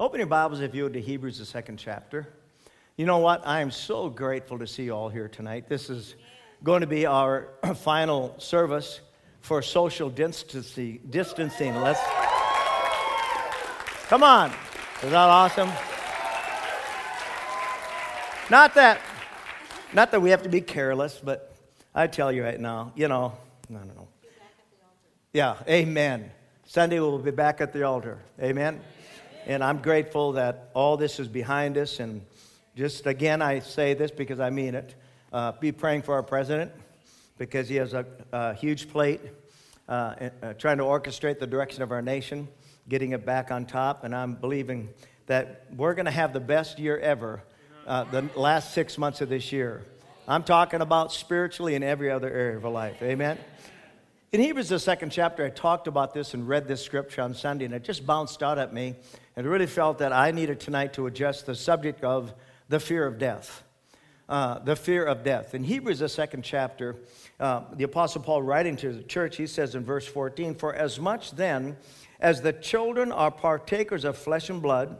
Open your Bibles, if you would, to Hebrews, the second chapter. You know what? I am so grateful to see you all here tonight. This is going to be our final service for social distancing. distancing. Let's come on. Is that awesome? Not that, not that we have to be careless, but I tell you right now, you know, I don't know. Yeah, amen. Sunday we'll be back at the altar. Amen. And I'm grateful that all this is behind us. And just again, I say this because I mean it. Uh, be praying for our president because he has a, a huge plate uh, uh, trying to orchestrate the direction of our nation, getting it back on top. And I'm believing that we're going to have the best year ever uh, the last six months of this year. I'm talking about spiritually in every other area of our life. Amen. In Hebrews, the second chapter, I talked about this and read this scripture on Sunday, and it just bounced out at me and really felt that I needed tonight to address the subject of the fear of death. Uh, the fear of death. In Hebrews, the second chapter, uh, the Apostle Paul, writing to the church, he says in verse 14, For as much then as the children are partakers of flesh and blood,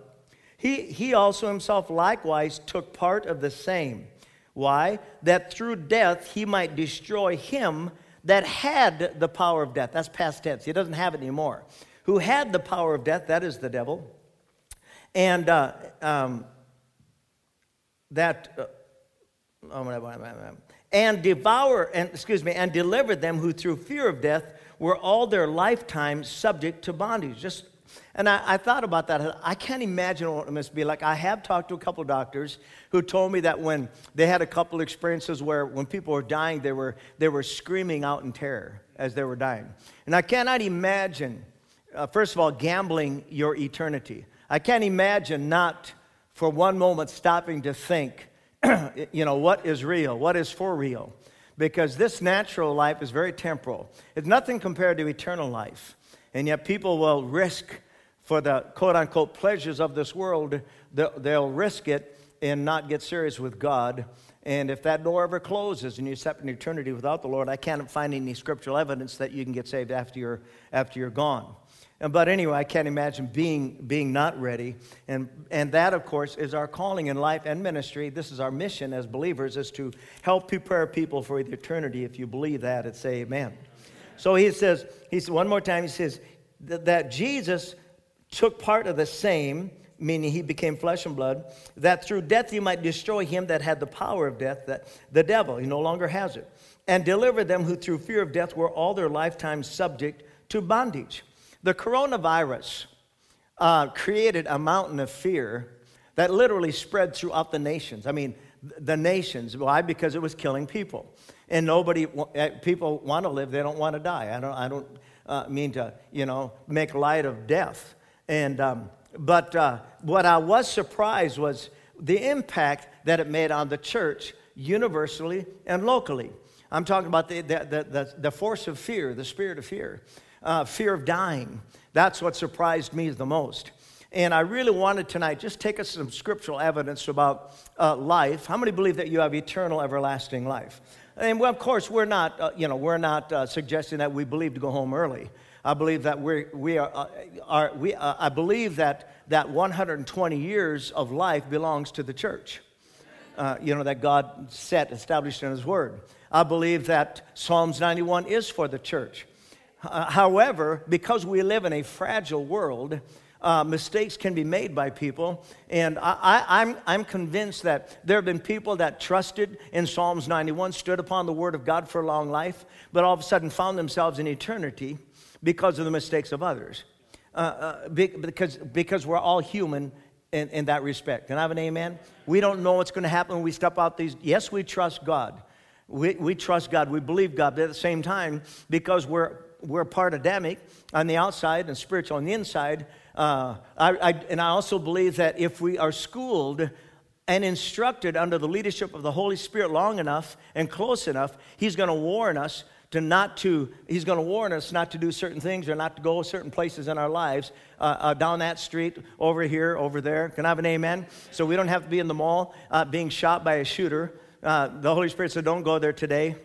he, he also himself likewise took part of the same. Why? That through death he might destroy him that had the power of death. That's past tense. He doesn't have it anymore. Who had the power of death, that is the devil. And uh, um, that, uh, oh, and devour, and excuse me, and deliver them who through fear of death were all their lifetime subject to bondage. Just and I, I, thought about that. I can't imagine what it must be like. I have talked to a couple doctors who told me that when they had a couple experiences where when people were dying, they were, they were screaming out in terror as they were dying. And I cannot imagine, uh, first of all, gambling your eternity. I can't imagine not for one moment stopping to think, you know, what is real? What is for real? Because this natural life is very temporal. It's nothing compared to eternal life. And yet people will risk for the quote unquote pleasures of this world, they'll risk it and not get serious with God. And if that door ever closes and you step in eternity without the Lord, I can't find any scriptural evidence that you can get saved after you're, after you're gone. But anyway, I can't imagine being, being not ready. And, and that, of course, is our calling in life and ministry. This is our mission as believers, is to help prepare people for the eternity. If you believe that, it's amen. So he says, he says one more time, he says that Jesus took part of the same, meaning he became flesh and blood, that through death he might destroy him that had the power of death, that the devil, he no longer has it, and deliver them who through fear of death were all their lifetime subject to bondage. The coronavirus uh, created a mountain of fear that literally spread throughout the nations. I mean, the nations. Why? Because it was killing people. And nobody, eh, people want to live, they don't want to die. I don't, I don't uh, mean to, you know, make light of death. And, um, but uh, what I was surprised was the impact that it made on the church universally and locally. I'm talking about the, the, the, the force of fear, the spirit of fear, uh, fear of dying. That's what surprised me the most. And I really wanted tonight just take us some scriptural evidence about uh, life. How many believe that you have eternal, everlasting life? And well, of course, we're not, uh, you know, we're not uh, suggesting that we believe to go home early. I believe that we're, we are, uh, are we, uh, I believe that, that 120 years of life belongs to the church. Uh, you know, that God set, established in His Word. I believe that Psalms 91 is for the church. Uh, however, because we live in a fragile world, uh, mistakes can be made by people. And I, I'm, I'm convinced that there have been people that trusted in Psalms 91, stood upon the Word of God for a long life, but all of a sudden found themselves in eternity because of the mistakes of others. Uh, uh, because, because we're all human in, in that respect. Can I have an amen? We don't know what's going to happen when we step out these. Yes, we trust God. We, we trust God. We believe God. But at the same time, because we're, we're part Adamic on the outside and spiritual on the inside, uh, I, I, and I also believe that if we are schooled and instructed under the leadership of the Holy Spirit long enough and close enough, He's going to warn us to not to, he's going to warn us not to do certain things or not to go certain places in our lives, uh, uh, down that street, over here, over there. Can I have an amen? So we don't have to be in the mall uh, being shot by a shooter. Uh, the Holy Spirit said, don't go there today.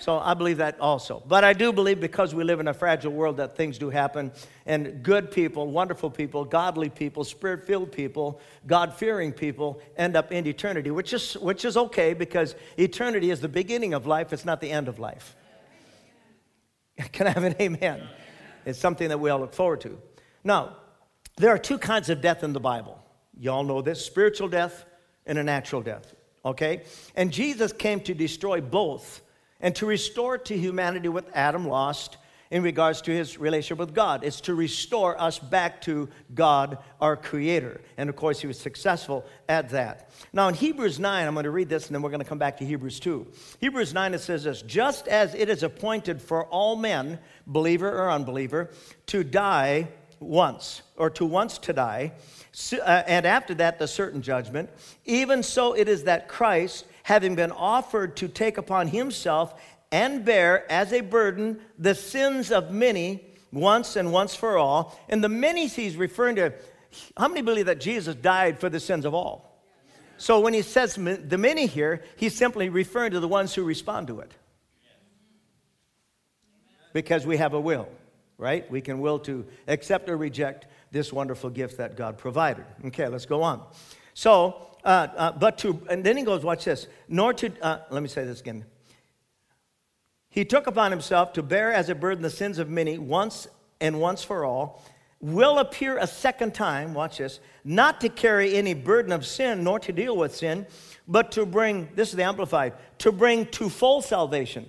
So I believe that also. But I do believe because we live in a fragile world that things do happen and good people, wonderful people, godly people, spirit filled people, God fearing people end up in eternity, which is, which is okay because eternity is the beginning of life, it's not the end of life. Can I have an amen? It's something that we all look forward to. Now, there are two kinds of death in the Bible. You all know this spiritual death and a natural death, okay? And Jesus came to destroy both and to restore to humanity what Adam lost in regards to his relationship with God. It's to restore us back to God, our Creator. And of course, he was successful at that. Now, in Hebrews 9, I'm going to read this and then we're going to come back to Hebrews 2. Hebrews 9, it says this Just as it is appointed for all men, believer or unbeliever, to die once, or to once to die, Uh, and after that, the certain judgment, even so it is that Christ having been offered to take upon himself and bear as a burden the sins of many once and once for all. And the many he's referring to, how many believe that Jesus died for the sins of all? So when he says the many here, he's simply referring to the ones who respond to it. Because we have a will, right? We can will to accept or reject this wonderful gift that God provided. Okay, let's go on. So, uh, uh, but to, and then he goes, watch this, nor to, uh, let me say this again. He took upon himself to bear as a burden the sins of many once and once for all, will appear a second time, watch this, not to carry any burden of sin nor to deal with sin, but to bring, this is the Amplified, to bring to full salvation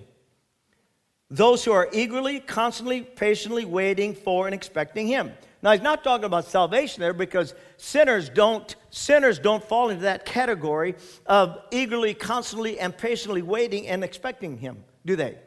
those who are eagerly, constantly, patiently waiting for and expecting him. Now he's not talking about salvation there because sinners don't sinners don't fall into that category of eagerly, constantly, and patiently waiting and expecting him, do they?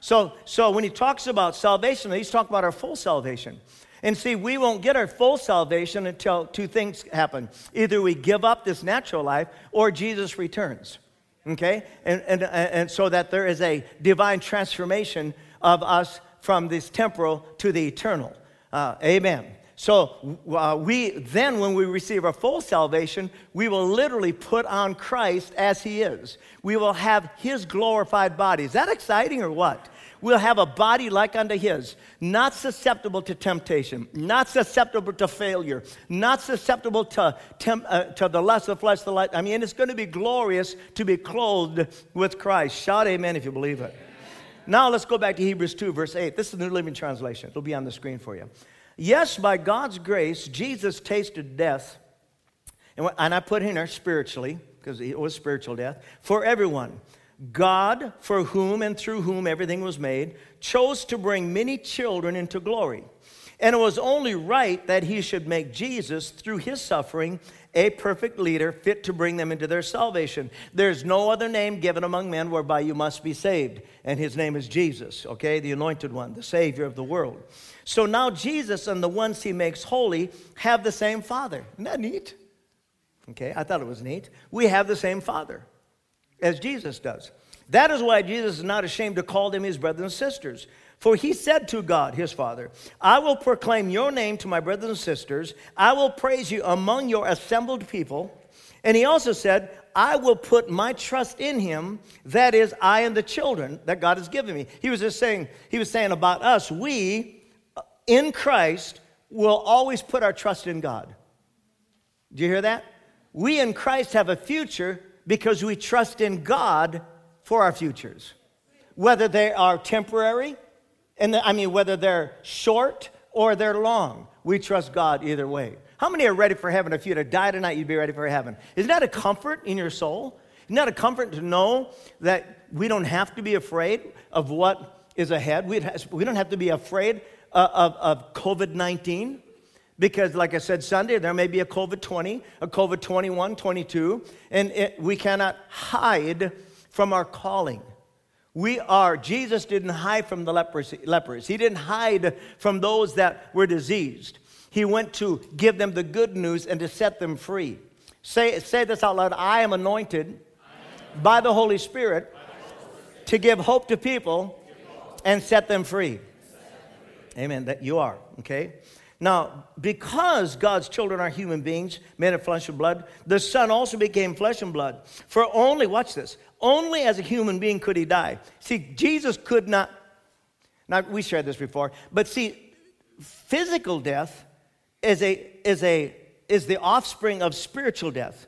So, so when he talks about salvation, he's talking about our full salvation. And see, we won't get our full salvation until two things happen. Either we give up this natural life or Jesus returns. Okay? And, and, and so that there is a divine transformation of us from this temporal to the eternal. Uh, amen. So uh, we then, when we receive our full salvation, we will literally put on Christ as He is. We will have His glorified body. Is that exciting or what? We'll have a body like unto His, not susceptible to temptation, not susceptible to failure, not susceptible to, temp, uh, to the lust of flesh, the light. I mean, it's going to be glorious to be clothed with Christ. Shout amen if you believe it. Now let's go back to Hebrews 2, verse 8. This is the New Living Translation. It'll be on the screen for you. Yes, by God's grace, Jesus tasted death, and, I put in there spiritually, because it was spiritual death, for everyone. God, for whom and through whom everything was made, chose to bring many children into glory. And it was only right that he should make Jesus, through his suffering, a perfect leader fit to bring them into their salvation. There's no other name given among men whereby you must be saved. And his name is Jesus, okay? The anointed one, the Savior of the world. So now Jesus and the ones he makes holy have the same Father. Isn't that neat? Okay, I thought it was neat. We have the same Father as Jesus does. That is why Jesus is not ashamed to call them his brothers and sisters. For he said to God, his Father, I will proclaim your name to my brothers and sisters. I will praise you among your assembled people. And he also said, I will put my trust in him, that is, I and the children that God has given me. He was just saying, he was saying about us, we uh, in Christ will always put our trust in God. Do you hear that? We in Christ have a future because we trust in God for our futures. Whether they are temporary, and I mean, whether they're short or they're long, we trust God either way. How many are ready for heaven? If you had to die tonight, you'd be ready for heaven. Isn't that a comfort in your soul? Isn't that a comfort to know that we don't have to be afraid of what is ahead? We don't have to be afraid uh, of, of COVID 19. Because, like I said Sunday, there may be a COVID 20, a COVID 21, 22, and it, we cannot hide from our calling. We are, Jesus didn't hide from the lepers, lepers. He didn't hide from those that were diseased. He went to give them the good news and to set them free. Say, say this out loud I am anointed by the Holy Spirit to give hope to people and set them free. Amen. That you are, okay? Now, because God's children are human beings made of flesh and blood, the Son also became flesh and blood. For only, watch this, only as a human being could he die. See, Jesus could not, now we shared this before, but see, physical death is, a, is, a, is the offspring of spiritual death.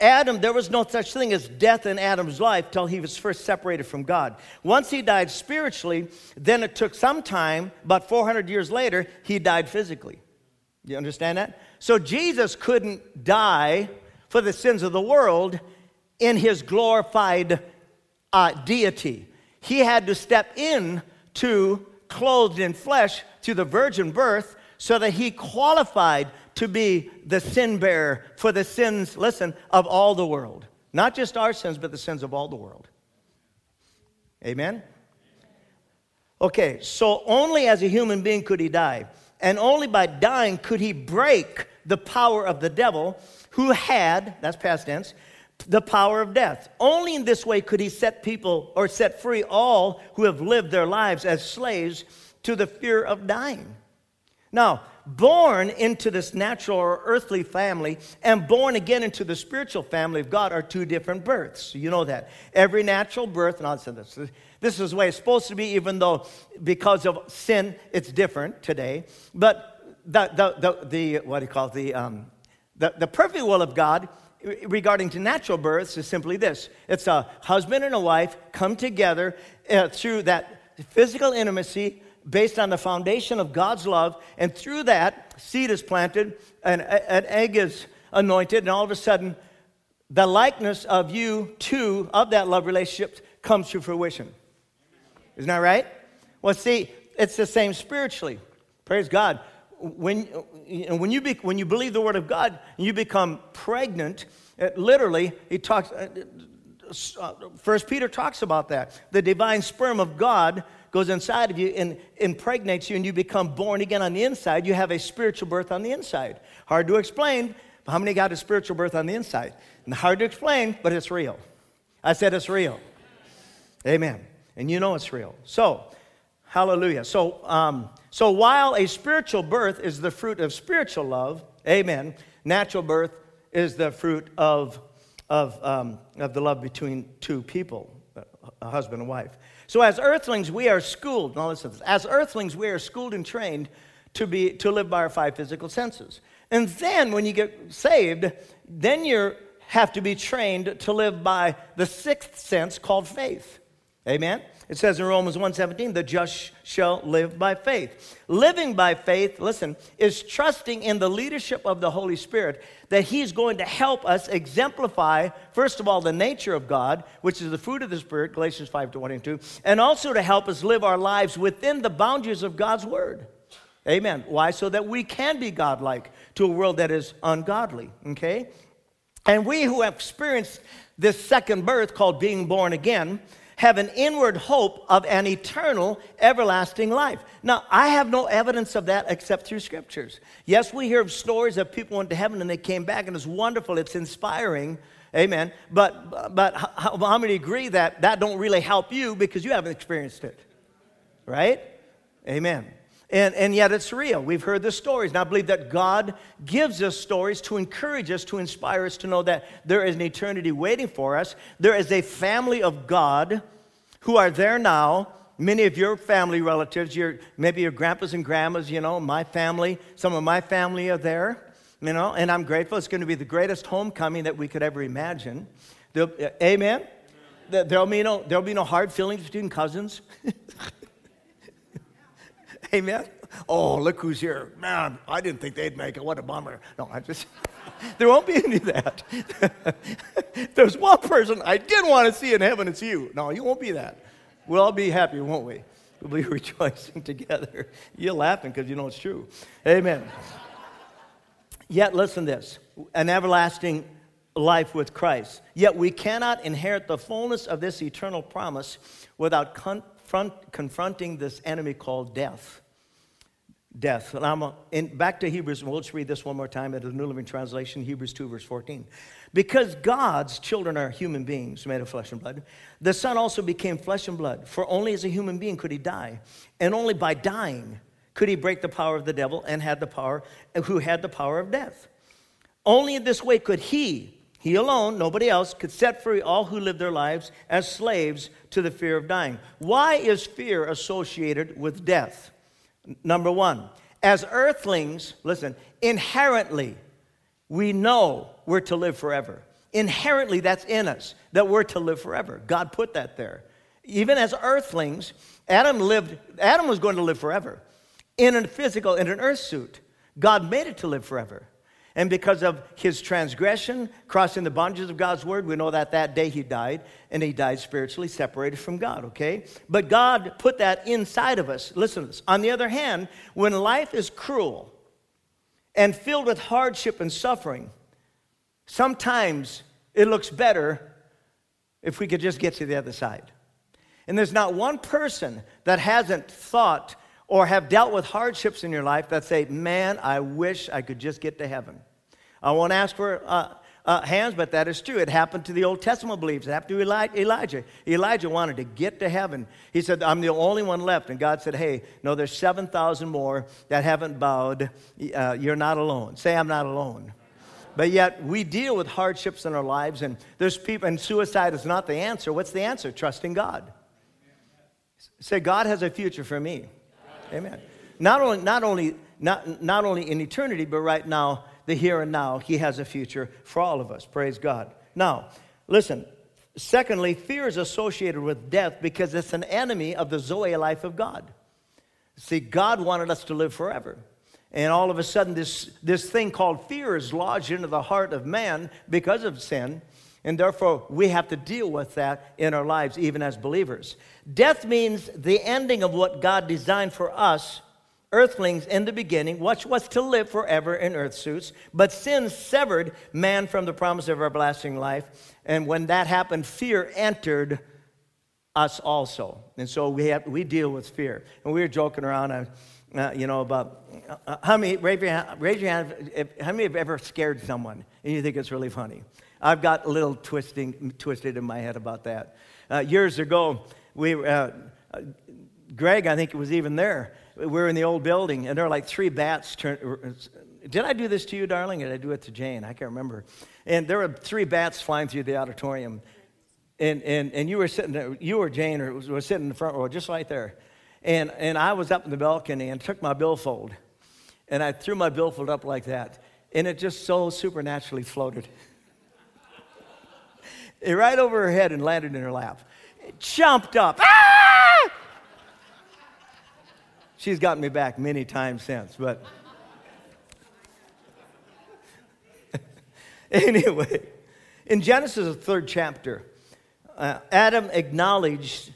Adam, there was no such thing as death in Adam's life till he was first separated from God. Once he died spiritually, then it took some time, about 400 years later, he died physically. You understand that? So Jesus couldn't die for the sins of the world in his glorified uh, deity. He had to step in to clothed in flesh to the virgin birth so that he qualified to be the sin bearer for the sins, listen, of all the world. Not just our sins, but the sins of all the world. Amen? Okay, so only as a human being could he die. And only by dying could he break the power of the devil who had, that's past tense, the power of death. Only in this way could he set people or set free all who have lived their lives as slaves to the fear of dying. Now, born into this natural or earthly family and born again into the spiritual family of God are two different births. You know that. Every natural birth, and I'll say this, this is the way it's supposed to be, even though because of sin, it's different today. But the, the, the, the what do you call it, the, um, the, the perfect will of God regarding to natural births is simply this it's a husband and a wife come together uh, through that physical intimacy based on the foundation of God's love. And through that, seed is planted, and an egg is anointed, and all of a sudden, the likeness of you two of that love relationship, comes to fruition. Isn't that right? Well, see, it's the same spiritually. Praise God. When, when, you, be, when you believe the word of God you become pregnant, it, literally, he talks, uh, uh, First Peter talks about that. The divine sperm of God goes inside of you and impregnates you, and you become born again on the inside. You have a spiritual birth on the inside. Hard to explain, but how many got a spiritual birth on the inside? And hard to explain, but it's real. I said it's real. Amen. And you know it's real. So, hallelujah. So, um, so while a spiritual birth is the fruit of spiritual love, amen, natural birth is the fruit of, of, um, of the love between two people, a husband and wife. So, as earthlings, we are schooled. Now, listen As earthlings, we are schooled and trained to, be, to live by our five physical senses. And then, when you get saved, then you have to be trained to live by the sixth sense called faith. Amen? It says in Romans 1:17, the just shall live by faith. Living by faith, listen, is trusting in the leadership of the Holy Spirit that He's going to help us exemplify, first of all, the nature of God, which is the fruit of the Spirit, Galatians 5:22, and also to help us live our lives within the boundaries of God's Word. Amen. Why? So that we can be godlike to a world that is ungodly. Okay? And we who have experienced this second birth called being born again, have an inward hope of an eternal, everlasting life. Now, I have no evidence of that except through scriptures. Yes, we hear of stories of people went to heaven and they came back, and it's wonderful, it's inspiring. Amen. But, but how, how many agree that that don't really help you because you haven't experienced it? Right? Amen. And, and yet it's real. We've heard the stories. And I believe that God gives us stories to encourage us, to inspire us to know that there is an eternity waiting for us. There is a family of God who are there now. Many of your family relatives, your, maybe your grandpas and grandmas, you know, my family, some of my family are there, you know, and I'm grateful. It's going to be the greatest homecoming that we could ever imagine. Uh, amen? amen. There'll, be no, there'll be no hard feelings between cousins. Amen. Oh, look who's here. Man, I didn't think they'd make it. What a bummer. No, I just, there won't be any of that. There's one person I did want to see in heaven, it's you. No, you won't be that. We'll all be happy, won't we? We'll be rejoicing together. You're laughing because you know it's true. Amen. Yet, listen this an everlasting life with Christ. Yet, we cannot inherit the fullness of this eternal promise without con- confront, confronting this enemy called death. Death. And I'm in, back to Hebrews, we'll just read this one more time at the New Living Translation, Hebrews 2, verse 14. Because God's children are human beings made of flesh and blood, the Son also became flesh and blood, for only as a human being could he die, and only by dying could he break the power of the devil and had the power, who had the power of death. Only in this way could he, he alone, nobody else, could set free all who live their lives as slaves to the fear of dying. Why is fear associated with death? Number one, as earthlings, listen, inherently, we know we're to live forever. Inherently, that's in us, that we're to live forever. God put that there. Even as earthlings, Adam lived, Adam was going to live forever in a physical, in an earth suit. God made it to live forever. And because of his transgression, crossing the bondages of God's word, we know that that day he died, and he died spiritually separated from God, okay? But God put that inside of us. Listen to this. On the other hand, when life is cruel and filled with hardship and suffering, sometimes it looks better if we could just get to the other side. And there's not one person that hasn't thought or have dealt with hardships in your life that say, Man, I wish I could just get to heaven. I won't ask for uh, uh, hands, but that is true. It happened to the Old Testament believers. It happened to Eli- Elijah. Elijah wanted to get to heaven. He said, I'm the only one left. And God said, Hey, no, there's 7,000 more that haven't bowed. Uh, you're not alone. Say, I'm not alone. But yet, we deal with hardships in our lives, and there's people, and suicide is not the answer. What's the answer? Trusting God. Say, God has a future for me. Amen. Not only, not only, not, not only in eternity, but right now, the here and now, He has a future for all of us. Praise God. Now, listen. Secondly, fear is associated with death because it's an enemy of the Zoe life of God. See, God wanted us to live forever. And all of a sudden, this, this thing called fear is lodged into the heart of man because of sin. And therefore, we have to deal with that in our lives, even as believers. Death means the ending of what God designed for us, earthlings, in the beginning, which was to live forever in earth suits. But sin severed man from the promise of everlasting life. And when that happened, fear entered us also. And so we, have, we deal with fear. And we were joking around, uh, uh, you know, about uh, how many, raise your hand, raise your hand if, how many have ever scared someone and you think it's really funny? I've got a little twisting, twisted in my head about that. Uh, years ago, we, uh, uh, Greg, I think, it was even there. We were in the old building, and there were like three bats. Turn, did I do this to you, darling, did I do it to Jane? I can't remember. And there were three bats flying through the auditorium. And, and, and you were sitting there, you or Jane or was, was sitting in the front row, just right there. And, and I was up in the balcony and took my billfold. And I threw my billfold up like that. And it just so supernaturally floated. It right over her head and landed in her lap. It jumped up. Ah! She's gotten me back many times since, but anyway, in Genesis, the third chapter, uh, Adam acknowledged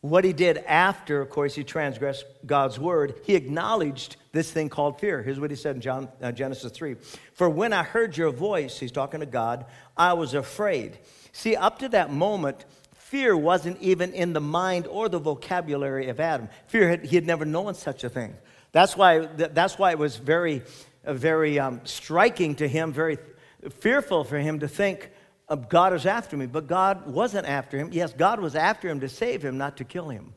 what he did after, of course, he transgressed God's word. He acknowledged this thing called fear. Here's what he said in John, uh, Genesis 3 For when I heard your voice, he's talking to God, I was afraid. See, up to that moment, fear wasn't even in the mind or the vocabulary of Adam. Fear, had, he had never known such a thing. That's why, that's why it was very, uh, very um, striking to him, very fearful for him to think, God is after me. But God wasn't after him. Yes, God was after him to save him, not to kill him.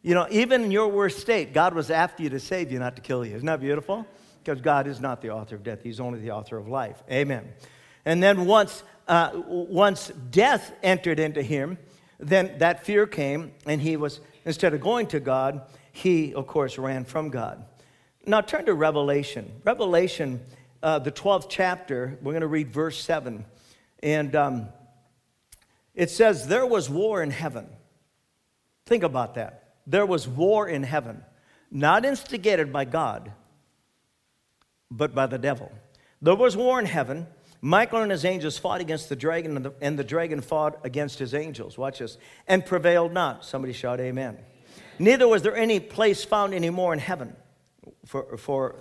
You know, even in your worst state, God was after you to save you, not to kill you. Isn't that beautiful? Because God is not the author of death, He's only the author of life. Amen. And then once, uh, once death entered into him, then that fear came, and he was, instead of going to God, he, of course, ran from God. Now turn to Revelation. Revelation uh, the 12th chapter, we're going to read verse 7. And um, it says, There was war in heaven. Think about that. There was war in heaven, not instigated by God, but by the devil. There was war in heaven. Michael and his angels fought against the dragon, and the, and the dragon fought against his angels. Watch this. And prevailed not. Somebody shout, Amen. Neither was there any place found anymore in heaven for, for,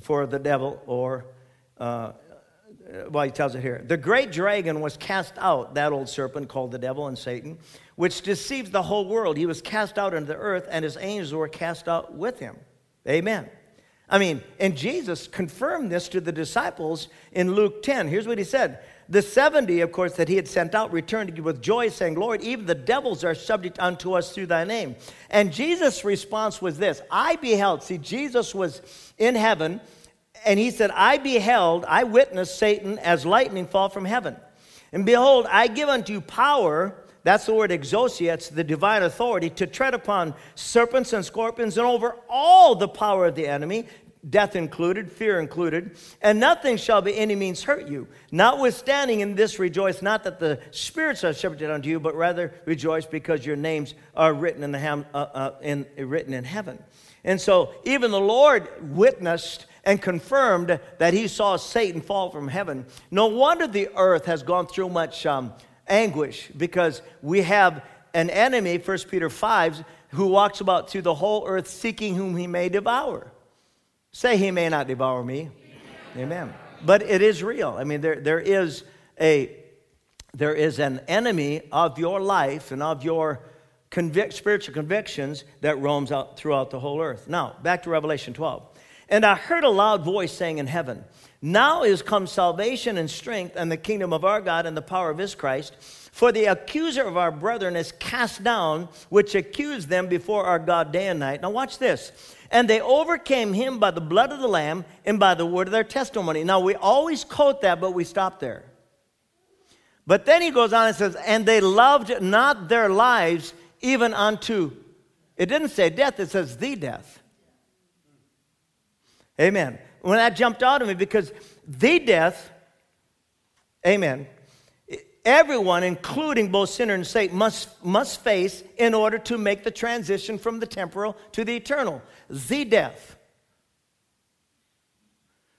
for the devil or uh, well, he tells it here. The great dragon was cast out, that old serpent called the devil and Satan, which deceives the whole world. He was cast out into the earth, and his angels were cast out with him. Amen. I mean, and Jesus confirmed this to the disciples in Luke 10. Here's what he said The 70, of course, that he had sent out returned with joy, saying, Lord, even the devils are subject unto us through thy name. And Jesus' response was this I beheld, see, Jesus was in heaven, and he said, I beheld, I witnessed Satan as lightning fall from heaven. And behold, I give unto you power that's the word exousia, it's the divine authority to tread upon serpents and scorpions and over all the power of the enemy, death included, fear included, and nothing shall by any means hurt you. Notwithstanding in this rejoice, not that the spirits are subject unto you, but rather rejoice because your names are written in, the ham, uh, uh, in, written in heaven. And so even the Lord witnessed and confirmed that he saw Satan fall from heaven. No wonder the earth has gone through much um, anguish because we have an enemy, 1 Peter 5, who walks about through the whole earth seeking whom he may devour. Say, he may not devour me. Amen. Amen. But it is real. I mean, there, there, is a, there is an enemy of your life and of your spiritual convictions that roams out throughout the whole earth. Now, back to Revelation 12. And I heard a loud voice saying in heaven, now is come salvation and strength and the kingdom of our God and the power of his Christ. For the accuser of our brethren is cast down, which accused them before our God day and night. Now, watch this. And they overcame him by the blood of the Lamb and by the word of their testimony. Now, we always quote that, but we stop there. But then he goes on and says, And they loved not their lives even unto, it didn't say death, it says the death. Amen when that jumped out of me because the death, amen, everyone, including both sinner and saint, must, must face in order to make the transition from the temporal to the eternal. The death.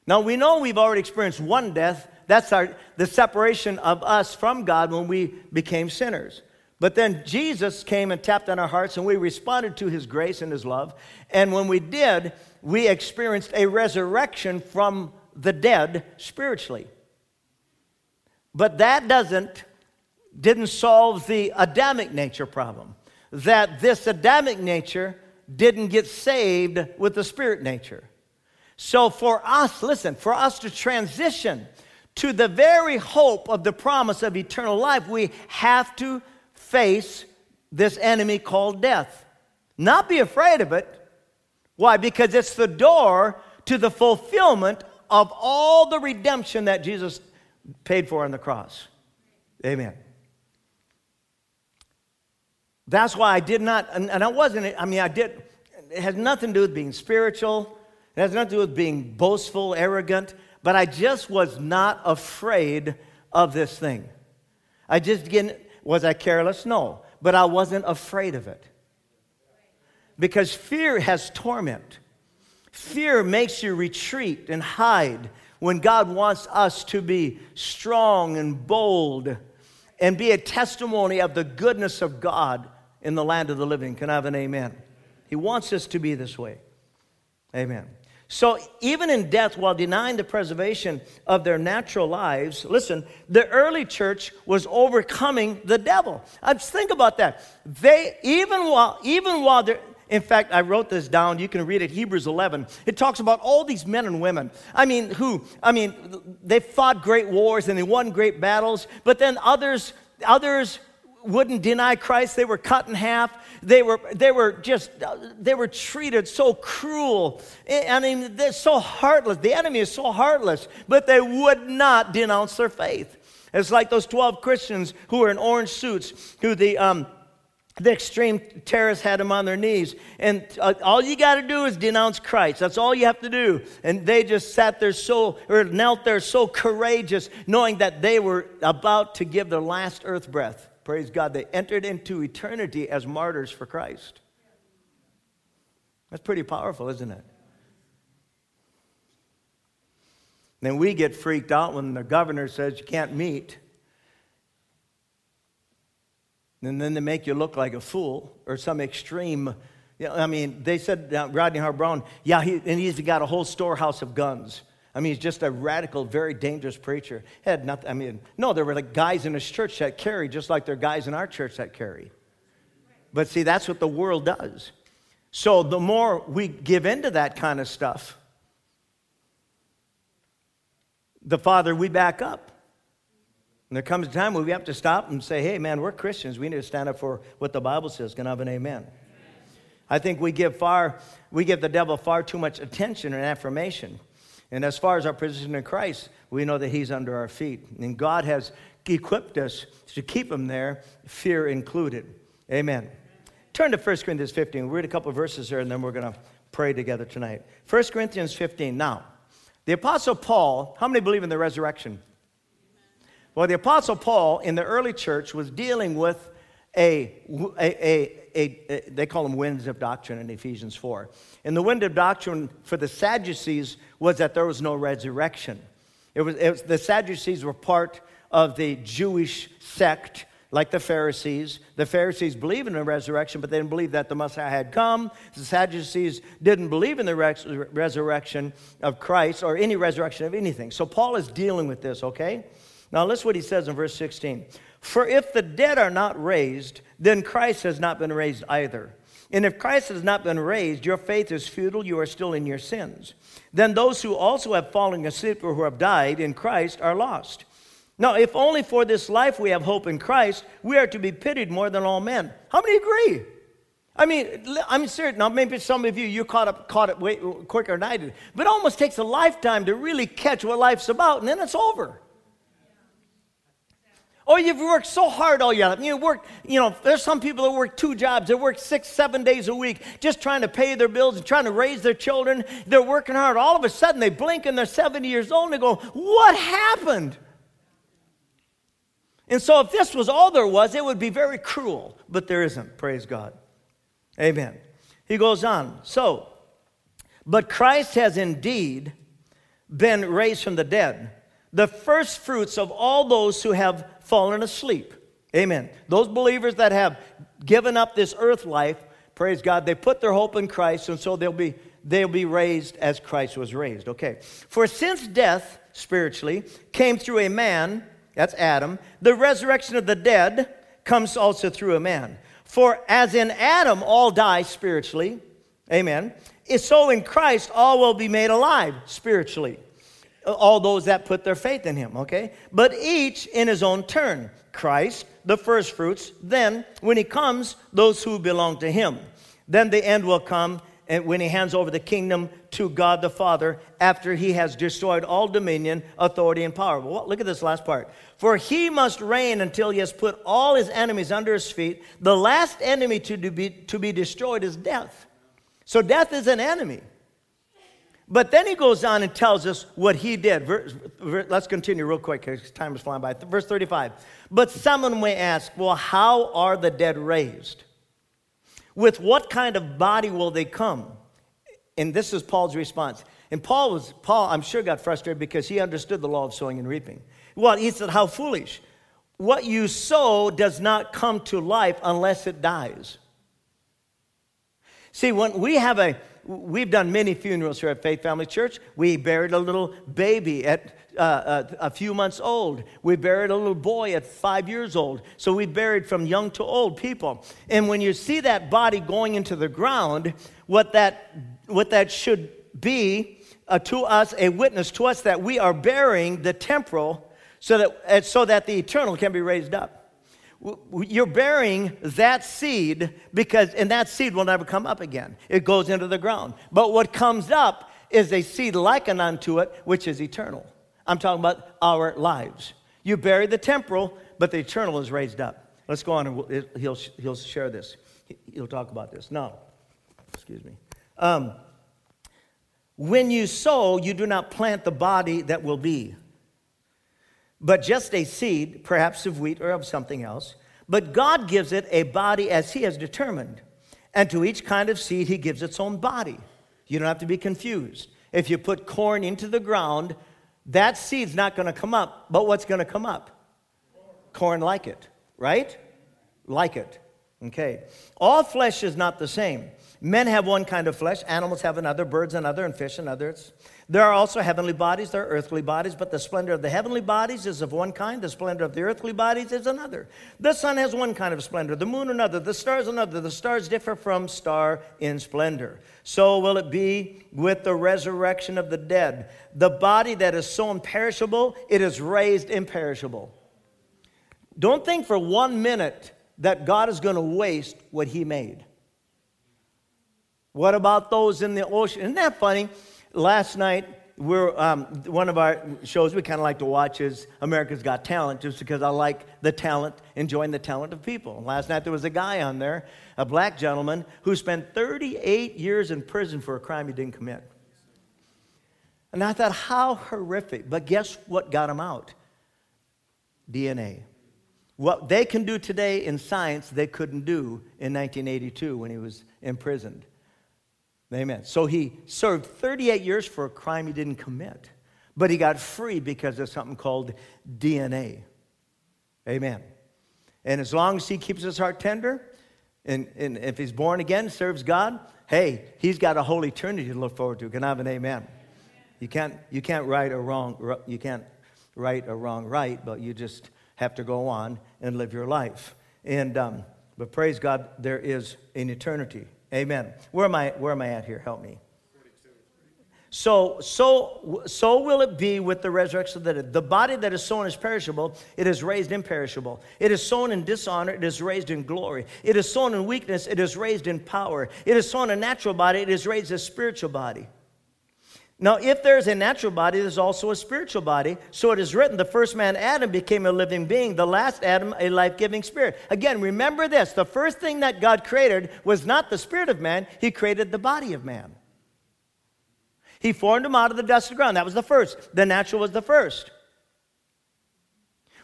Now we know we've already experienced one death. That's our, the separation of us from God when we became sinners. But then Jesus came and tapped on our hearts, and we responded to his grace and his love. And when we did, we experienced a resurrection from the dead spiritually. But that doesn't didn't solve the Adamic nature problem. That this Adamic nature didn't get saved with the spirit nature. So for us, listen, for us to transition to the very hope of the promise of eternal life, we have to face this enemy called death. Not be afraid of it, why? Because it's the door to the fulfillment of all the redemption that Jesus paid for on the cross. Amen. That's why I did not, and, I wasn't, I mean, I did, it has nothing to do with being spiritual, it has nothing to do with being boastful, arrogant, but I just was not afraid of this thing. I just, again, was I careless? No, but I wasn't afraid of it. Because fear has torment. Fear makes you retreat and hide when God wants us to be strong and bold and be a testimony of the goodness of God in the land of the living. Can I have an amen? He wants us to be this way. Amen. So, even in death, while denying the preservation of their natural lives, listen, the early church was overcoming the devil. I just think about that. They, even while, even while they're, in fact, I wrote this down. You can read it, Hebrews 11. It talks about all these men and women. I mean, who, I mean, they fought great wars and they won great battles, but then others, others wouldn't deny Christ. They were cut in half. They were, they were just, they were treated so cruel. I mean, they're so heartless. The enemy is so heartless, but they would not denounce their faith. It's like those 12 Christians who were in orange suits, who the, um, the extreme terrorists had them on their knees. And uh, all you got to do is denounce Christ. That's all you have to do. And they just sat there so, or knelt there so courageous, knowing that they were about to give their last earth breath. Praise God. They entered into eternity as martyrs for Christ. That's pretty powerful, isn't it? Then we get freaked out when the governor says you can't meet. and then they make you look like a fool or some extreme. You know, I mean, they said uh, Rodney Howard-Browne, yeah, he, and he's got a whole storehouse of guns. I mean, he's just a radical, very dangerous preacher. Had nothing. I mean, no, there were like guys in his church that carry, just like there are guys in our church that carry. But see, that's what the world does. So the more we give into that kind of stuff, the farther we back up. And there comes a time where we have to stop and say, hey, man, we're Christians. We need to stand up for what the Bible says. Can I have an amen? I think we give far, we give the devil far too much attention and affirmation. And as far as our position in Christ, we know that he's under our feet. And God has equipped us to keep him there, fear included. Amen. Turn to 1 Corinthians 15. We'll read a couple verses here, and then we're going to pray together tonight. 1 Corinthians 15. Now, the Apostle Paul, how many believe in the resurrection? Well, the Apostle Paul in the early church was dealing with a, a, they call them winds of doctrine in Ephesians 4. And the wind of doctrine for the Sadducees was that there was no resurrection. It was, it was the Sadducees were part of the Jewish sect like the Pharisees. The Pharisees believed in the resurrection, but they didn't believe that the Messiah had come. The Sadducees didn't believe in the res- resurrection of Christ or any resurrection of anything. So Paul is dealing with this, okay? Now, listen what he says in verse 16. For if the dead are not raised, then Christ has not been raised either. And if Christ has not been raised, your faith is futile, you are still in your sins. Then those who also have fallen asleep or who have died in Christ are lost. Now, if only for this life we have hope in Christ, we are to be pitied more than all men. How many agree? I mean, I'm serious. Now, maybe some of you, you caught up, caught it way quicker than I did. But it almost takes a lifetime to really catch what life's about, and then it's over. Or you've worked so hard all life. You work, you know, there's some people that work two jobs. They work six, seven days a week just trying to pay their bills and trying to raise their children. They're working hard. All of a sudden, they blink and they're 70 years old and they go, What happened? And so, if this was all there was, it would be very cruel. But there isn't. Praise God. Amen. He goes on. So, but Christ has indeed been raised from the dead, the first fruits of all those who have fallen asleep. Amen. Those believers that have given up this earth life, praise God, they put their hope in Christ, and so they'll be, they'll be raised as Christ was raised. Okay. For since death, spiritually, came through a man, that's Adam, the resurrection of the dead comes also through a man. For as in Adam all die spiritually, amen, so in Christ all will be made alive spiritually all those that put their faith in him, okay? But each in his own turn. Christ, the first fruits, then when he comes, those who belong to him. Then the end will come and when he hands over the kingdom to God the Father after he has destroyed all dominion, authority, and power. Well, look at this last part. For he must reign until he has put all his enemies under his feet. The last enemy to be, to be destroyed is death. So death is an enemy. But then he goes on and tells us what he did. Let's continue real quick because time is flying by. Verse 35. But someone may ask, well, how are the dead raised? With what kind of body will they come? And this is Paul's response. And Paul was, Paul, I'm sure, got frustrated because he understood the law of sowing and reaping. Well, he said, How foolish. What you sow does not come to life unless it dies. See, when we have a we've done many funerals here at Faith Family Church. We buried a little baby at uh, uh, a few months old. We buried a little boy at five years old. So we buried from young to old people. And when you see that body going into the ground, what that, what that should be uh, to us, a witness to us that we are burying the temporal so that, so that the eternal can be raised up you're burying that seed because, and that seed will never come up again. It goes into the ground. But what comes up is a seed likened unto it, which is eternal. I'm talking about our lives. You bury the temporal, but the eternal is raised up. Let's go on and he'll, he'll share this. He'll talk about this. Now, excuse me. Um, when you sow, you do not plant the body that will be but just a seed, perhaps of wheat or of something else. But God gives it a body as He has determined. And to each kind of seed, He gives its own body. You don't have to be confused. If you put corn into the ground, that seed's not going to come up. But what's going to come up? Corn like it, right? Like it. Okay. All flesh is not the same. Men have one kind of flesh, animals have another, birds another, and fish another. There are also heavenly bodies, there are earthly bodies, but the splendor of the heavenly bodies is of one kind, the splendor of the earthly bodies is another. The sun has one kind of splendor, the moon another, the stars another. The stars differ from star in splendor. So will it be with the resurrection of the dead. The body that is so imperishable, it is raised imperishable. Don't think for one minute that God is going to waste what He made. What about those in the ocean? Isn't that funny? Last night, we're, um, one of our shows we kind of like to watch is America's Got Talent, just because I like the talent, enjoying the talent of people. Last night there was a guy on there, a black gentleman, who spent 38 years in prison for a crime he didn't commit. And I thought, how horrific. But guess what got him out? DNA. What they can do today in science, they couldn't do in 1982 when he was imprisoned. Amen. So he served 38 years for a crime he didn't commit, but he got free because of something called DNA. Amen. And as long as he keeps his heart tender, and, and if he's born again, serves God, hey, he's got a whole eternity to look forward to. Can I have an amen? You can't, you can't right a wrong, you can't right a wrong right, but you just have to go on and live your life. And, um, but praise God, there is an eternity. Amen. Where am I, where am I at here? Help me. So, so, so will it be with the resurrection of the. The body that is sown is perishable, it is raised imperishable. It is sown in dishonor, it is raised in glory. It is sown in weakness, it is raised in power. It is sown a natural body, it is raised a spiritual body. Now, if there's a natural body, there's also a spiritual body. So it is written the first man, Adam, became a living being, the last Adam, a life giving spirit. Again, remember this the first thing that God created was not the spirit of man, He created the body of man. He formed him out of the dust of the ground. That was the first. The natural was the first.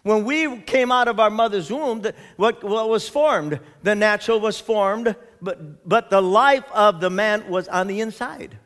When we came out of our mother's womb, what, what was formed? The natural was formed, but, but the life of the man was on the inside.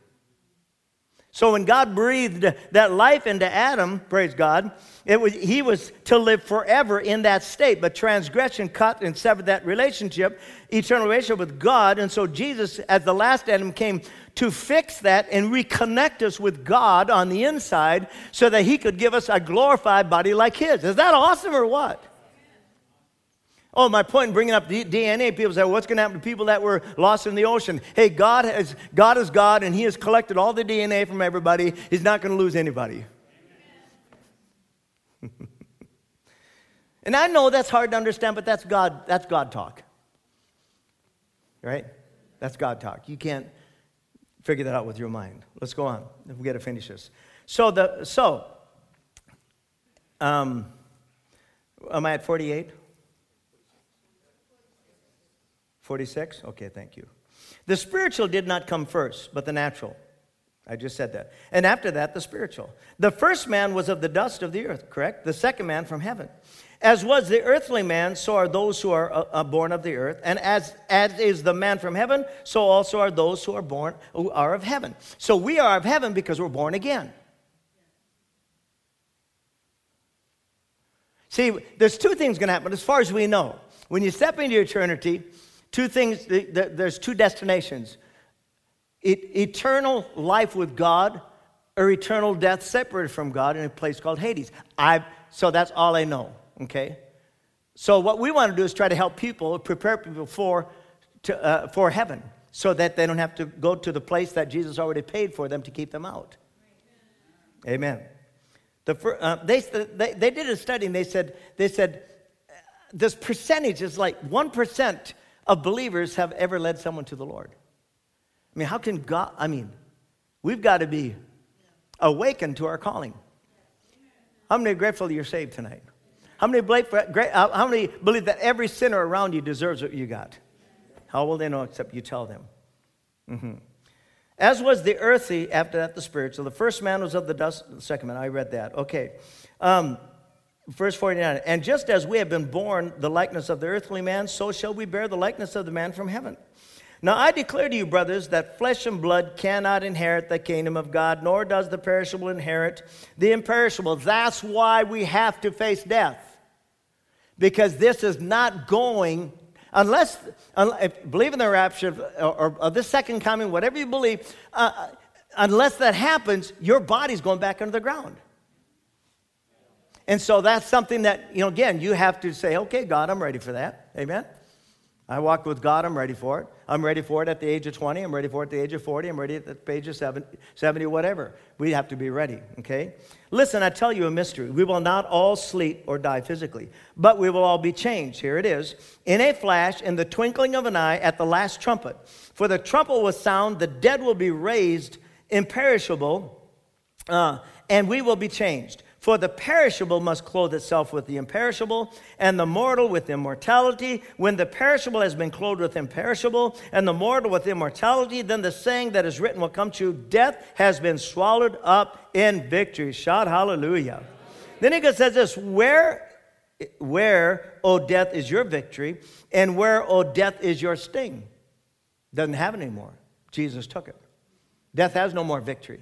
So when God breathed that life into Adam, praise God, it was, he was to live forever in that state. But transgression cut and severed that relationship, eternal relationship with God. And so Jesus, as the last Adam, came to fix that and reconnect us with God on the inside so that he could give us a glorified body like his. Is that awesome or what? Oh, my point in bringing up DNA, people say, what's going to happen to people that were lost in the ocean? Hey, God, has, God is God, and He has collected all the DNA from everybody. He's not going to lose anybody. and I know that's hard to understand, but that's God, that's God talk. Right? That's God talk. You can't figure that out with your mind. Let's go on. We got to finish this. So, the, so um, am I at 48? 46? Okay, thank you. The spiritual did not come first, but the natural. I just said that. And after that, the spiritual. The first man was of the dust of the earth, correct? The second man from heaven. As was the earthly man, so are those who are uh, uh, born of the earth. And as, as is the man from heaven, so also are those who are born, who are of heaven. So we are of heaven because we're born again. See, there's two things going to happen as far as we know. When you step into eternity, Two things, there's two destinations eternal life with God or eternal death separated from God in a place called Hades. I, so that's all I know, okay? So what we want to do is try to help people, prepare people for, to, uh, for heaven so that they don't have to go to the place that Jesus already paid for them to keep them out. Amen. The, uh, they, they, they did a study and they said, they said this percentage is like 1% of believers have ever led someone to the Lord. I mean, how can God, I mean, we've got to be awakened to our calling. How many grateful you're saved tonight? How many, believe, how many believe that every sinner around you deserves what you got? How will they know except you tell them? Mm-hmm. As was the earthy, after that the spiritual. The first man was of the dust, the second man, I read that. Okay. Um, Verse 49 And just as we have been born the likeness of the earthly man, so shall we bear the likeness of the man from heaven. Now I declare to you, brothers, that flesh and blood cannot inherit the kingdom of God, nor does the perishable inherit the imperishable. That's why we have to face death. Because this is not going, unless, unless believe in the rapture or, or, the second coming, whatever you believe, uh, unless that happens, your body's going back under the ground. And so that's something that, you know, again, you have to say, okay, God, I'm ready for that. Amen? I walk with God, I'm ready for it. I'm ready for it at the age of 20. I'm ready for it at the age of 40. I'm ready at the age of 70, whatever. We have to be ready, okay? Listen, I tell you a mystery. We will not all sleep or die physically, but we will all be changed. Here it is. In a flash, in the twinkling of an eye, at the last trumpet. For the trumpet will sound, the dead will be raised imperishable, uh, and we will be changed. For the perishable must clothe itself with the imperishable, and the mortal with immortality. When the perishable has been clothed with imperishable, and the mortal with immortality, then the saying that is written will come true Death has been swallowed up in victory. Shout hallelujah. Then he says this Where, where, O death, is your victory, and where, O death, is your sting? Doesn't have it anymore. Jesus took it. Death has no more victory.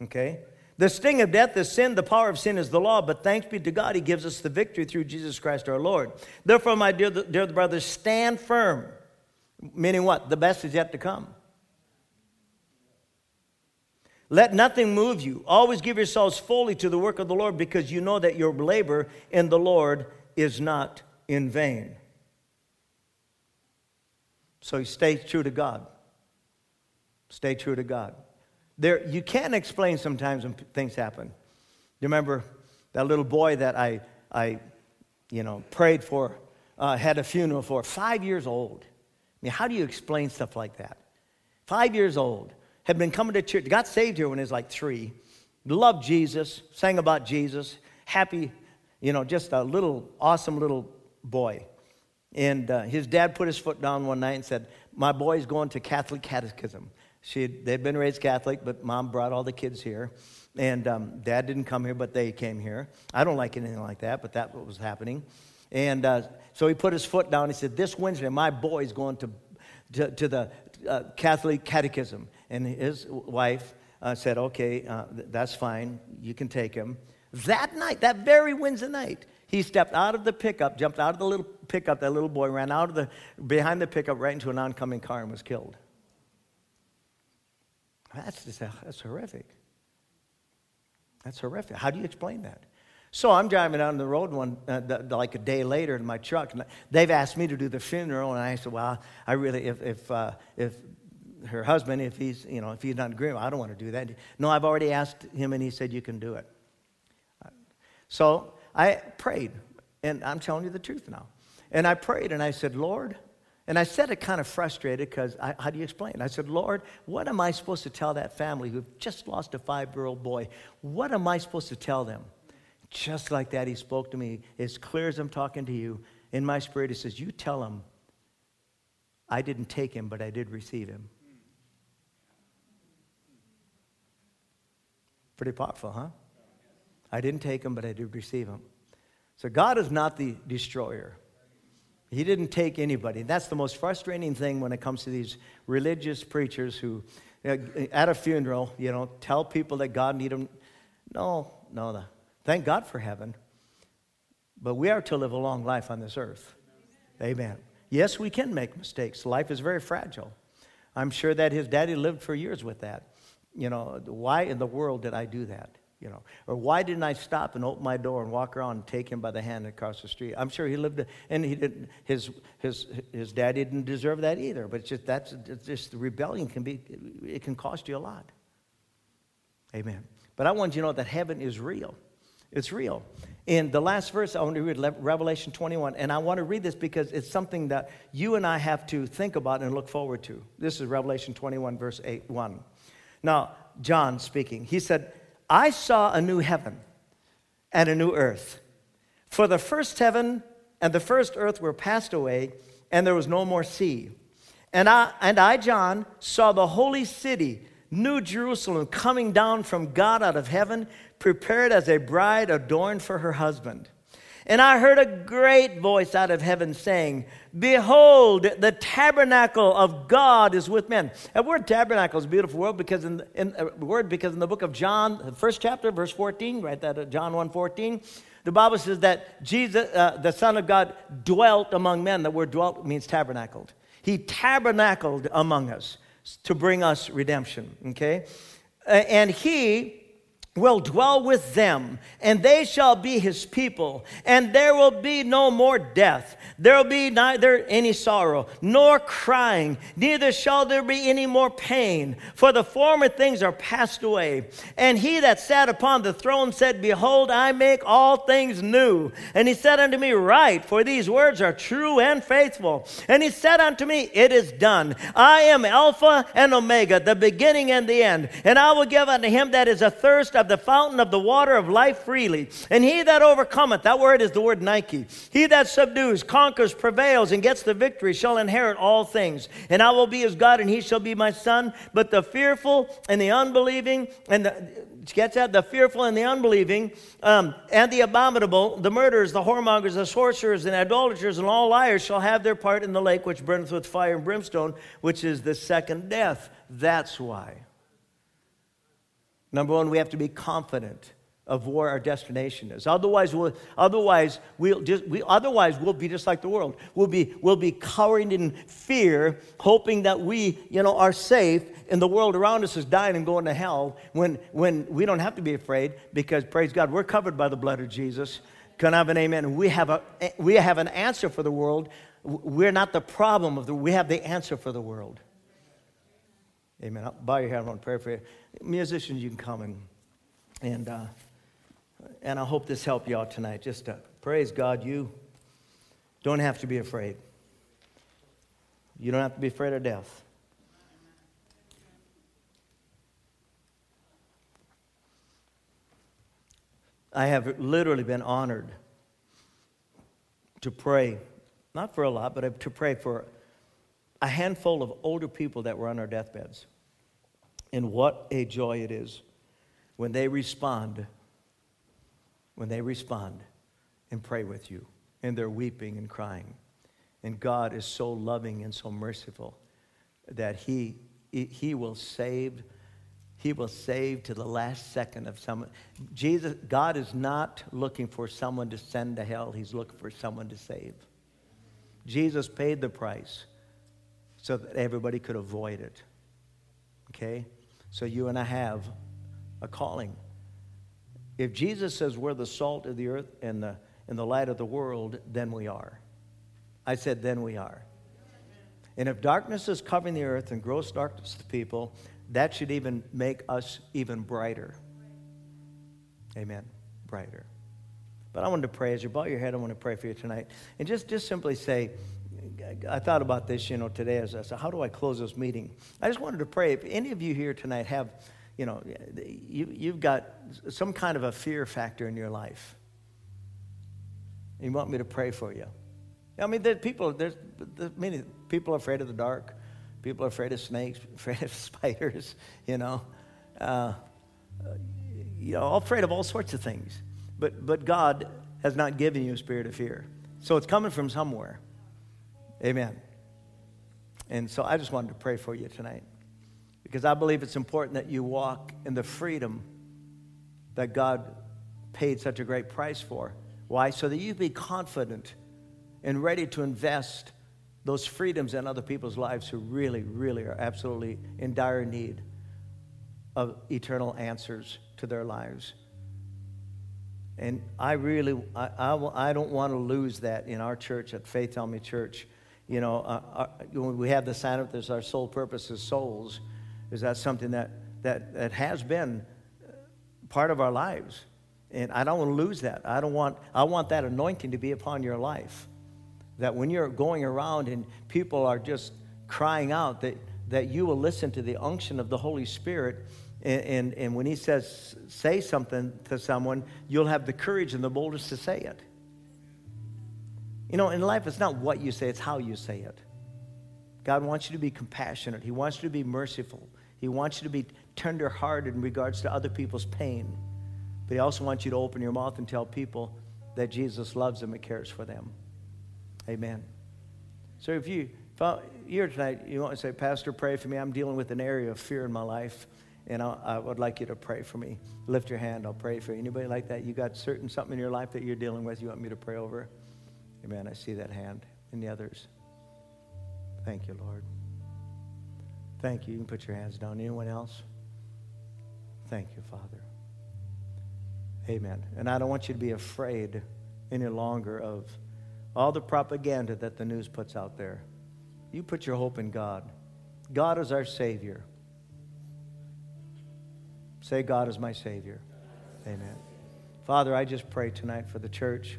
Okay? The sting of death is sin. The power of sin is the law. But thanks be to God, He gives us the victory through Jesus Christ our Lord. Therefore, my dear, dear brothers, stand firm. Meaning what? The best is yet to come. Let nothing move you. Always give yourselves fully to the work of the Lord because you know that your labor in the Lord is not in vain. So stay true to God. Stay true to God. There, you can't explain sometimes when things happen. You remember that little boy that I, I you know, prayed for, uh, had a funeral for, five years old. I mean, how do you explain stuff like that? Five years old, had been coming to church, got saved here when he was like three, loved Jesus, sang about Jesus, happy, you know, just a little, awesome little boy. And uh, his dad put his foot down one night and said, My boy's going to Catholic catechism. She they'd been raised Catholic, but mom brought all the kids here. And um, dad didn't come here, but they came here. I don't like anything like that, but that's what was happening. And uh, so he put his foot down. He said, This Wednesday, my boy's going to, to, to the uh, Catholic catechism. And his wife uh, said, Okay, uh, that's fine. You can take him. That night, that very Wednesday night, he stepped out of the pickup, jumped out of the little pickup, that little boy ran out of the, behind the pickup right into an oncoming car and was killed. That's just, that's horrific. That's horrific. How do you explain that? So I'm driving down the road one, uh, the, the, like a day later in my truck, and they've asked me to do the funeral, and I said, well, I really, if, if, uh, if her husband, if he's, you know, if he's not agreeing, I don't want to do that. No, I've already asked him, and he said you can do it. So I prayed, and I'm telling you the truth now. And I prayed, and I said, Lord, and I said it kind of frustrated because how do you explain? I said, Lord, what am I supposed to tell that family who just lost a five year old boy? What am I supposed to tell them? Just like that, he spoke to me as clear as I'm talking to you. In my spirit, he says, You tell him I didn't take him, but I did receive him. Pretty powerful, huh? I didn't take him, but I did receive him. So God is not the destroyer. He didn't take anybody. That's the most frustrating thing when it comes to these religious preachers who, uh, at a funeral, you know, tell people that God need them. No, no, no. Thank God for heaven. But we are to live a long life on this earth. Amen. Yes, we can make mistakes. Life is very fragile. I'm sure that his daddy lived for years with that. You know, why in the world did I do that? You know. Or why didn't i stop and open my door and walk around and take him by the hand across the street? I'm sure he lived and he didn't his his his daddy didn't deserve that either but it's just that's it's just the rebellion can be it can cost you a lot. Amen. But i want you to know that heaven is real. It's real. In the last verse i want to read revelation 21 and i want to read this because it's something that you and i have to think about and look forward to. This is revelation 21 verse 8 1 now john speaking. He said I saw a new heaven and a new earth. For the first heaven and the first earth were passed away, and there was no more sea. And I, and I, John, saw the holy city, New Jerusalem, coming down from God out of heaven, prepared as a bride adorned for her husband. And I heard a great voice out of heaven saying, Behold, the tabernacle of God is with men. That word tabernacle is a beautiful word because in, in uh, word because in the book of John, the first chapter, verse 14, right, that uh, John 1 14, the Bible says that Jesus, uh, the Son of God, dwelt among men. The word dwelt means tabernacled. He tabernacled among us to bring us redemption, okay? and he will dwell with them, and they shall be his people, and there will be no more death. There will be neither any sorrow, nor crying, neither shall there be any more pain, for the former things are passed away. And he that sat upon the throne said, Behold, I make all things new. And he said unto me, Write, for these words are true and faithful. And he said unto me, It is done. I am Alpha and Omega, the beginning and the end. And I will give unto him that is athirst of the fountain of the water of life freely. And he that overcometh, that word is the word Nike, he that subdues, conquers, prevails, and gets the victory shall inherit all things. And I will be his God, and he shall be my son. But the fearful and the unbelieving, and the, gets that? The fearful and the unbelieving, um, and the abominable, the murderers, the whoremongers, the sorcerers, and idolaters, and all liars shall have their part in the lake which burneth with fire and brimstone, which is the second death. That's why. Number one, we have to be confident of where our destination is. Otherwise, we'll, otherwise, we'll just, we, otherwise we'll be just like the world. We'll be, we'll be cowering in fear, hoping that we, you know, are safe, and the world around us is dying and going to hell. When, when we don't have to be afraid, because praise God, we're covered by the blood of Jesus. Can I have an amen? We have a, we have an answer for the world. We're not the problem of the. We have the answer for the world. Amen. I'll bow your head. I want to pray for you. Musicians, you can come and and. Uh, and I hope this helped you out tonight. Just to praise God, you don't have to be afraid. You don't have to be afraid of death. I have literally been honored to pray, not for a lot, but to pray for a handful of older people that were on our deathbeds. And what a joy it is when they respond when they respond and pray with you, and they're weeping and crying. And God is so loving and so merciful that He, he will save. He will save to the last second of someone. Jesus, God is not looking for someone to send to hell. He's looking for someone to save. Jesus paid the price so that everybody could avoid it. Okay? So you and I have a calling. If Jesus says we're the salt of the earth and the, and the light of the world, then we are. I said, then we are. And if darkness is covering the earth and gross darkness to people, that should even make us even brighter. Amen. Brighter. But I wanted to pray. As you bow your head, I want to pray for you tonight. And just, just simply say, I thought about this, you know, today as I said, how do I close this meeting? I just wanted to pray. If any of you here tonight have you know, you, you've got some kind of a fear factor in your life. You want me to pray for you. I mean, there's people, there's, there's many people afraid of the dark. People are afraid of snakes, afraid of spiders, you know. Uh, you know, afraid of all sorts of things. But, but God has not given you a spirit of fear. So it's coming from somewhere. Amen. And so I just wanted to pray for you tonight because I believe it's important that you walk in the freedom that God paid such a great price for. Why? So that you be confident and ready to invest those freedoms in other people's lives who really, really are absolutely in dire need of eternal answers to their lives. And I really, I, I, I don't want to lose that in our church at Faith Army Church. You know, uh, our, uh, we have the sign up, there's our sole purpose is souls is that something that, that, that has been part of our lives. And I don't want to lose that. I don't want, I want that anointing to be upon your life. That when you're going around and people are just crying out, that, that you will listen to the unction of the Holy Spirit. And, and, and when He says, say something to someone, you'll have the courage and the boldness to say it. You know, in life, it's not what you say, it's how you say it. God wants you to be compassionate, He wants you to be merciful. He wants you to be tenderhearted in regards to other people's pain. But He also wants you to open your mouth and tell people that Jesus loves them and cares for them. Amen. So if you if you're tonight, you want to say, Pastor, pray for me. I'm dealing with an area of fear in my life, and I, I would like you to pray for me. Lift your hand. I'll pray for you. Anybody like that? You got certain something in your life that you're dealing with? You want me to pray over? Amen. I see that hand. And the others. Thank you, Lord. Thank you. You can put your hands down. Anyone else? Thank you, Father. Amen. And I don't want you to be afraid any longer of all the propaganda that the news puts out there. You put your hope in God. God is our Savior. Say, God is my Savior. Amen. Father, I just pray tonight for the church.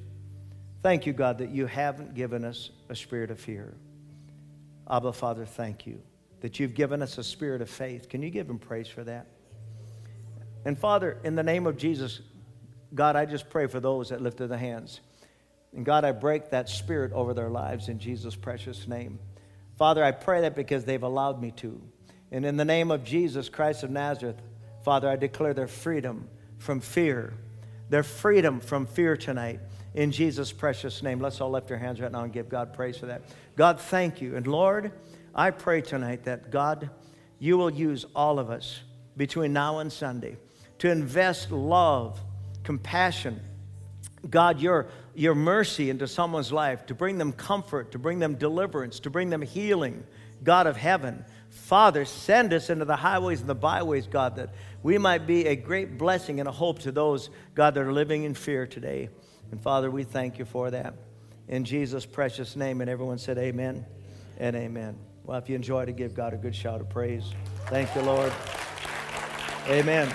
Thank you, God, that you haven't given us a spirit of fear. Abba, Father, thank you that you've given us a spirit of faith. Can you give him praise for that? And Father, in the name of Jesus, God, I just pray for those that lifted their hands. And God, I break that spirit over their lives in Jesus' precious name. Father, I pray that because they've allowed me to. And in the name of Jesus Christ of Nazareth, Father, I declare their freedom from fear, their freedom from fear tonight in Jesus' precious name. Let's all lift our hands right now and give God praise for that. God, thank you. And Lord, I pray tonight that God, you will use all of us between now and Sunday to invest love, compassion, God, your, your mercy into someone's life, to bring them comfort, to bring them deliverance, to bring them healing, God of heaven. Father, send us into the highways and the byways, God, that we might be a great blessing and a hope to those, God, that are living in fear today. And Father, we thank you for that. In Jesus' precious name. And everyone said, Amen and amen. Well, if you enjoy to give God a good shout of praise. Thank you, Lord. Amen.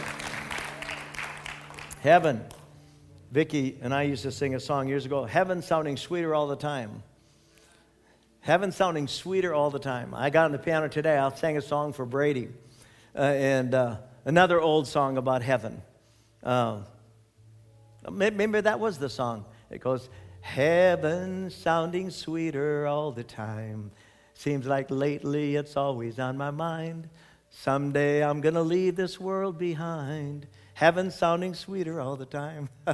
Heaven. Vicki and I used to sing a song years ago, Heaven sounding sweeter all the time. Heaven sounding sweeter all the time. I got on the piano today, I sang a song for Brady uh, and uh, another old song about heaven. Uh, maybe that was the song. It goes, Heaven sounding sweeter all the time. Seems like lately it's always on my mind. Someday I'm going to leave this world behind. Heaven sounding sweeter all the time.